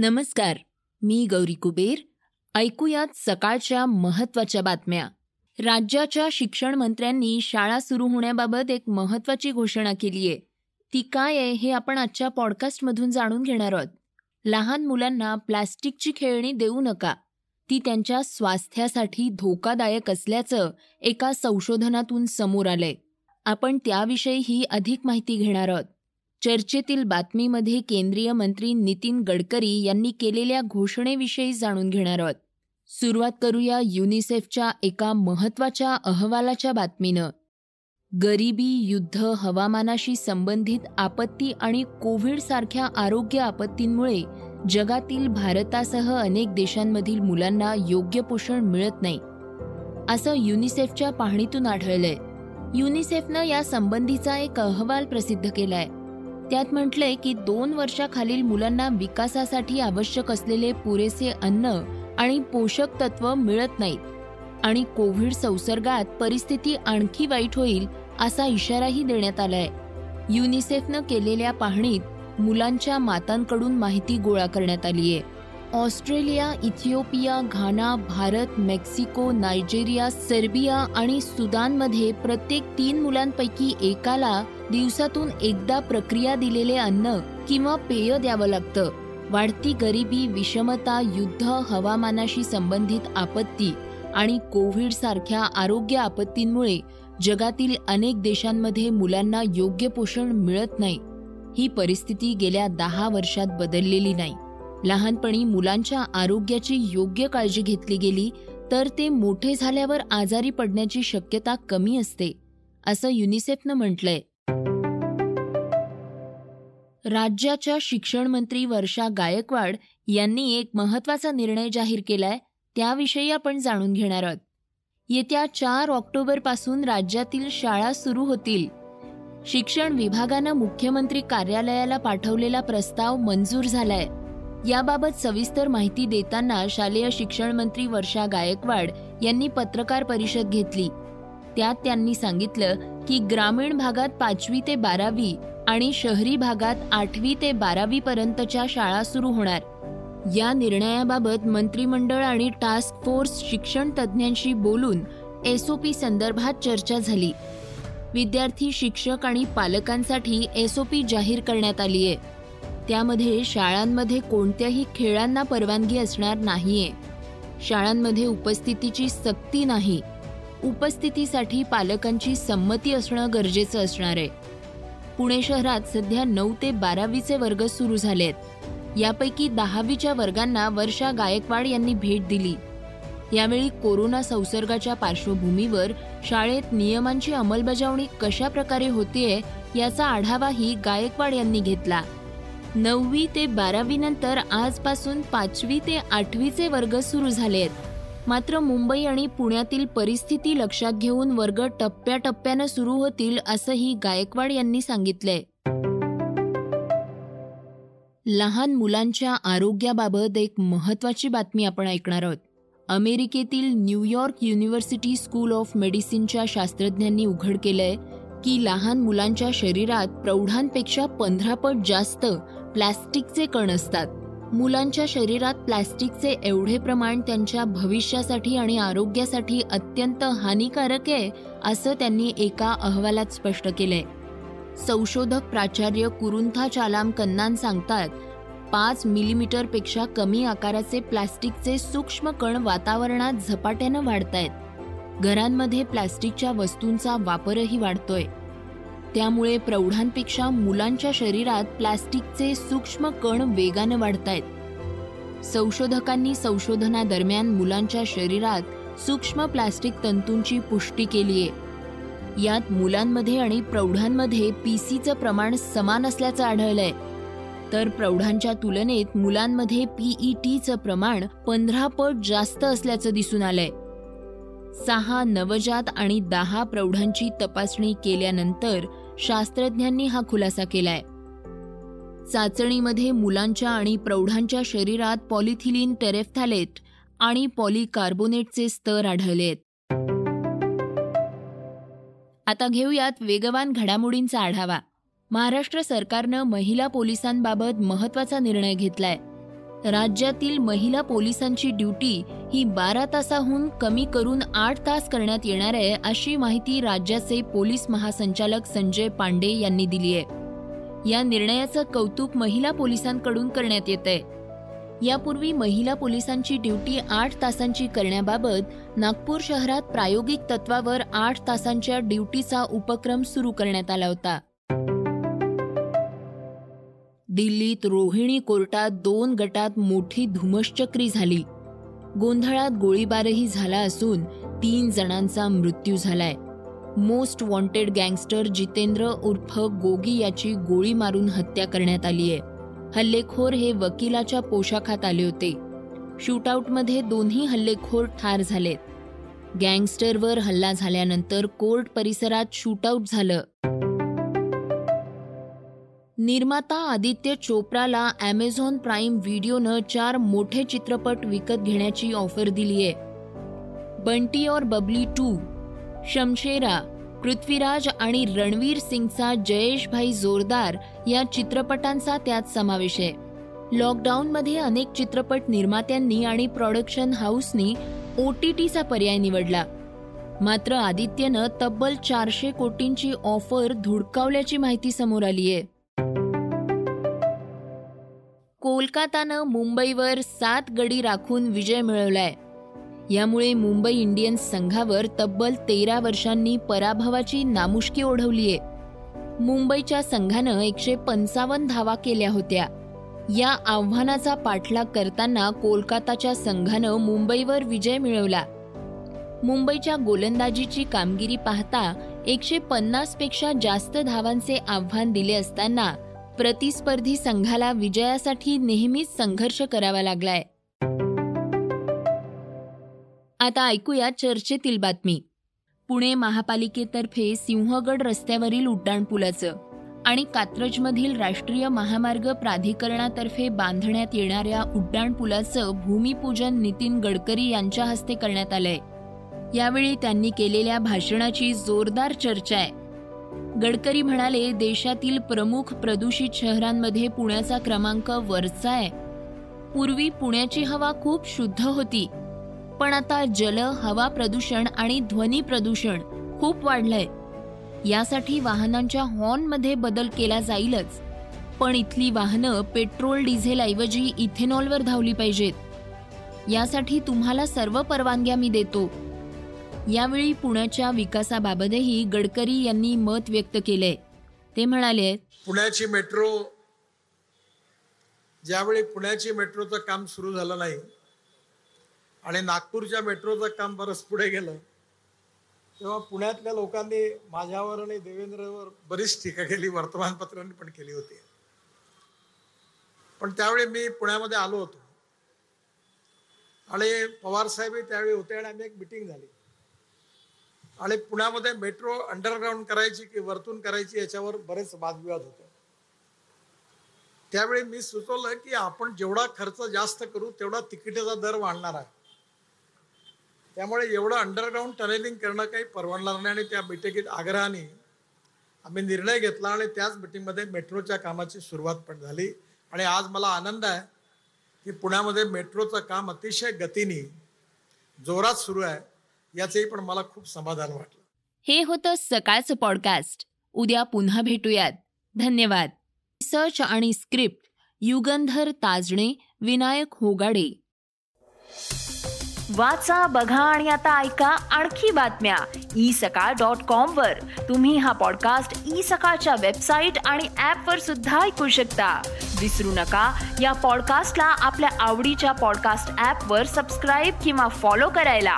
नमस्कार मी गौरी कुबेर. ऐकूयात सकाळच्या महत्त्वाच्या बातम्या. राज्याच्या शिक्षण मंत्र्यांनी शाळा सुरू होण्याबाबत एक महत्वाची घोषणा केली आहे. ती काय आहे हे आपण आजच्या पॉडकास्टमधून जाणून घेणार आहोत. लहान मुलांना प्लॅस्टिकची खेळणी देऊ नका. ती त्यांच्या स्वास्थ्यासाठी धोकादायक असल्याचं एका संशोधनातून समोर आलंय. आपण त्याविषयीही अधिक माहिती घेणार आहोत. चर्चेतील बातमीमध्ये केंद्रीय मंत्री नितीन गडकरी यांनी केलेल्या घोषणेविषयी जाणून घेणार आहोत. सुरुवात करूया युनिसेफच्या एका महत्त्वाच्या अहवालाच्या बातमीनं. गरिबी युद्ध हवामानाशी संबंधित आपत्ती आणि कोविड सारख्या आरोग्य आपत्तींमुळे जगातील भारतासह अनेक देशांमधील मुलांना योग्य पोषण मिळत नाही. असं युनिसेफच्या पाहणीतून आढळलंय. युनिसेफनं या संबंधीचा एक अहवाल प्रसिद्ध केलाय. त्यात म्हटलंय की दोन वर्षाखालील मुलांना विकासासाठी आवश्यक असलेले पुरेसे अन्न आणि पोषक तत्व मिळत नाहीत. आणि कोविड संसर्गात परिस्थिती आणखी वाईट होईल असा इशाराही देण्यात आलाय. युनिसेफनं केलेल्या पाहणीत मुलांच्या मातांकडून माहिती गोळा करण्यात आली आहे Australia Ethiopia Ghana Bharat Mexico Nigeria Serbia आणि सुदानमध्ये प्रत्येक तीन मुलांपैकी एकाला दिवसातून एकदा प्रक्रिया दिलेले अन्न किंवा पेय द्यावं लागतं. वाढती गरिबी विषमता युद्ध हवामानाशी संबंधित आपत्ती आणि कोविड सारख्या आरोग्य आपत्तींमुळे जगातील अनेक देशांमध्ये मुलांना योग्य पोषण मिळत नाही. ही परिस्थिती गेल्या दहा वर्षात बदललेली नाही. लहानपणी मुलांच्या आरोग्याची योग्य काळजी घेतली गेली तर ते मोठे झाल्यावर आजारी पडण्याची शक्यता कमी असते असं युनिसेफनं म्हटलंय. राज्याच्या शिक्षण मंत्री वर्षा गायकवाड यांनी एक महत्त्वाचा निर्णय जाहीर केलाय त्याविषयी आपण जाणून घेणार आहोत. येत्या चार ऑक्टोबरपासून राज्यातील शाळा सुरू होतील. शिक्षण विभागानं मुख्यमंत्री कार्यालयाला पाठवलेला प्रस्ताव मंजूर झालाय. याबाबत सविस्तर माहिती देताना शालेय शिक्षण मंत्री वर्षा गायकवाड यांनी पत्रकार परिषद घेतली. त्यात त्यांनी सांगितलं की ग्रामीण भागात पाचवी ते बारावी आणि शहरी भागात आठवी ते बारावी पर्यंतच्या शाळा सुरू होणार. या निर्णयाबाबत मंत्रिमंडळ आणि टास्क फोर्स शिक्षण तज्ज्ञांशी बोलून एसओपी संदर्भात चर्चा झाली. विद्यार्थी शिक्षक आणि पालकांसाठी एसओपी जाहीर करण्यात आली आहे. त्यामध्ये शाळांमध्ये कोणत्याही खेळांना परवानगी असणार नाहीये. शाळांमध्ये उपस्थितीची सक्ती नाही. उपस्थितीसाठी पालकांची संमती असणं गरजेचं असणार आहे. पुणे शहरात सध्या नऊ ते बारावीचे वर्ग सुरू झालेत. यापैकी दहावीच्या वर्गांना वर्षा गायकवाड यांनी भेट दिली. यावेळी कोरोना संसर्गाच्या पार्श्वभूमीवर शाळेत नियमांची अंमलबजावणी कशा प्रकारे होतीये याचा आढावाही गायकवाड यांनी घेतला. नववी ते बारावी नंतर आजपासून पाचवी ते आठवीचे वर्ग सुरू झाले आहेत मात्र मुंबई आणि पुण्यातील परिस्थिती लक्षात घेऊन वर्ग टप्प्याटप्प्यानं सुरू होतील असंही गायकवाड यांनी सांगितलंय. लहान मुलांच्या आरोग्याबाबत एक महत्वाची बातमी आपण ऐकणार आहोत. अमेरिकेतील New York university school of मेडिसिनच्या शास्त्रज्ञांनी उघड केलंय की लहान मुलांच्या शरीरात प्रौढांपेक्षा पंधरा पट जास्त प्लॅस्टिकचे कण असतात. मुलांच्या शरीरात प्लॅस्टिकचे एवढे प्रमाण त्यांच्या भविष्यासाठी आणि आरोग्यासाठी अत्यंत हानिकारक आहे असं त्यांनी एका अहवालात स्पष्ट केलंय. संशोधक प्राचार्य कुरुंथा चालाम कन्नान सांगतात पाच मिलीमीटरपेक्षा कमी आकाराचे प्लॅस्टिकचे सूक्ष्म कण वातावरणात झपाट्यानं वाढत आहेत घरांमध्ये प्लॅस्टिकच्या वस्तूंचा वापरही वाढतोय. त्यामुळे प्रौढांपेक्षा मुलांच्या शरीरात प्लास्टिकचे सूक्ष्म कण वेगानं वाढतायत. संशोधकांनी संशोधनादरम्यान मुलांच्या शरीरात सूक्ष्म प्लास्टिक तंतूंची पुष्टी केली आहे यात मुलांमध्ये आणि प्रौढांमध्ये पीसीचं प्रमाण समान असल्याचं आढळलंय. तर प्रौढांच्या तुलनेत मुलांमध्ये पीईटीचं प्रमाण पंधरा पट जास्त असल्याचं दिसून आलंय. सहा नवजात आणि दहा प्रौढांची तपासणी केल्यानंतर शास्त्रज्ञांनी हा खुलासा केलाय. चाचणीमध्ये मुलांच्या आणि प्रौढांच्या शरीरात पॉलिथिलीन टेरेफ्थॅलेट आणि पॉलिकार्बोनेटचे स्तर आढळलेत. आता घेऊयात वेगवान घडामोडींचा आढावा. महाराष्ट्र सरकारनं महिला पोलिसांबाबत महत्त्वाचा निर्णय घेतलाय. राज्यातील महिला पोलिसांची ड्युटी ही बारा तासाहून कमी करून आठ तास करण्यात येणार आहे अशी माहिती राज्याचे पोलीस महासंचालक संजय पांडे यांनी दिली आहे. या निर्णयाचं कौतुक महिला पोलिसांकडून करण्यात येत आहे. यापूर्वी महिला पोलिसांची ड्युटी आठ तासांची करण्याबाबत नागपूर शहरात प्रायोगिक तत्वावर आठ तासांच्या ड्युटीचा उपक्रम सुरू करण्यात आला होता. दिल्लीत रोहिणी कोर्टात दोन गटात मोठी धुमश्चक्री झाली. गोंधळात गोळीबारही झाला असून तीन जणांचा मृत्यू झालाय. मोस्ट वॉन्टेड गँगस्टर जितेंद्र उर्फ गोगी याची गोळी मारून हत्या करण्यात आली आहे. हल्लेखोर हे वकिलाच्या पोशाखात आले होते. शूटआउटमध्ये दोन्ही हल्लेखोर ठार झालेत. गँगस्टरवर हल्ला झाल्यानंतर कोर्ट परिसरात शूटआउट झालं. निर्माता आदित्य चोप्राला ॲमेझॉन प्राईम व्हिडिओनं चार मोठे चित्रपट विकत घेण्याची ऑफर दिली आहे. बंटी और बबली टू शमशेरा पृथ्वीराज आणि रणवीर सिंगचा जयेश भाई जोरदार या चित्रपटांचा त्यात समावेश आहे. लॉकडाऊनमध्ये अनेक चित्रपट निर्मात्यांनी आणि प्रॉडक्शन हाऊसनी ओ टी टीचा पर्याय निवडला. मात्र आदित्यनं तब्बल चारशे कोटींची ऑफर धुडकावल्याची माहिती समोर आली आहे. कोलकातानं मुंबईवर सात गडी राखून विजय मिळवलाय. यामुळे मुंबई इंडियन्स संघावर तब्बल तेरा वर्षांनी पराभवाची नामुष्की ओढवलीय. मुंबईच्या संघानं एकशे पंचावन्न धावा केल्या होत्या. या आव्हानाचा पाठलाग करताना कोलकाताच्या संघानं मुंबईवर विजय मिळवला. मुंबईच्या गोलंदाजीची कामगिरी पाहता एकशे पन्नासपेक्षा जास्त धावांचे आव्हान दिले असताना प्रतिस्पर्धी संघाला विजयासाठी नेहमीच संघर्ष करावा लागलाय. आता ऐकूया चर्चेतील बातमी. पुणे महापालिकेतर्फे सिंहगड रस्त्यावरील उड्डाणपुलाचं आणि कात्रजमधील राष्ट्रीय महामार्ग प्राधिकरणातर्फे बांधण्यात येणाऱ्या उड्डाणपुलाचं भूमिपूजन नितीन गडकरी यांच्या हस्ते करण्यात आलंय. यावेळी त्यांनी केलेल्या भाषणाची जोरदार चर्चा आहे. गडकरी म्हणाले देशातील प्रमुख प्रदूषित शहरांमध्ये पुण्याचा क्रमांक वरचा आहे. पूर्वी पुण्याची हवा खूप शुद्ध होती. पण आता जल हवा प्रदूषण आणि ध्वनी प्रदूषण खूप वाढलंय. यासाठी वाहनांच्या हॉर्नमध्ये बदल केला जाईलच. पण इथली वाहनं पेट्रोल डिझेल ऐवजी इथेनॉलवर धावली पाहिजेत. यासाठी तुम्हाला सर्व परवानग्या मी देतो. यावेळी पुण्याच्या विकासाबाबतही गडकरी यांनी मत व्यक्त केलंय. ते म्हणाले पुण्याची मेट्रो ज्यावेळी पुण्याची मेट्रोचं काम सुरू झालं नाही आणि नागपूरच्या मेट्रोचं काम बरंच पुढे गेलं तेव्हा पुण्यातल्या लोकांनी माझ्यावर आणि देवेंद्रवर बरीच टीका केली वर्तमानपत्रांनी पण केली होती. पण त्यावेळी मी पुण्यामध्ये आलो होतो. आणि पवार साहेब त्यावेळी होते आणि आम्ही एक मिटिंग झाली. आणि पुण्यामध्ये मेट्रो अंडरग्राऊंड करायची की वरतून करायची याच्यावर बरेच वादविवाद होते. त्यावेळी मी सुचवलं की आपण जेवढा खर्च जास्त करू तेवढा तिकिटाचा दर वाढणार आहे. त्यामुळे एवढं अंडरग्राऊंड टनेलिंग करणं काही परवडणार नाही आणि त्या बैठकीत आग्रहाने आम्ही निर्णय घेतला आणि त्याच मिटिंगमध्ये मेट्रोच्या कामाची सुरुवात पण झाली. आणि आज मला आनंद आहे की पुण्यामध्ये मेट्रोचं काम अतिशय गतीने जोरात सुरू आहे. याचंही पण मला खूप समाधान वाटलं. हे होतं सकाळचं पॉडकास्ट उद्या पुन्हा भेटूयात. धन्यवाद. सर्च आणि स्क्रिप्ट युगंधर ताजणे विनायक होगाडे. वाचा बघा आणि आता ऐका आणखी बातम्या. ई सकाळ डॉट कॉम वर. तुम्ही हा पॉडकास्ट ई सकाळच्या वेबसाईट आणि ऍप वर सुद्धा ऐकू शकता. विसरू नका या पॉडकास्टला आपल्या आवडीच्या पॉडकास्ट ऍप वर सबस्क्राईब किंवा फॉलो करायला.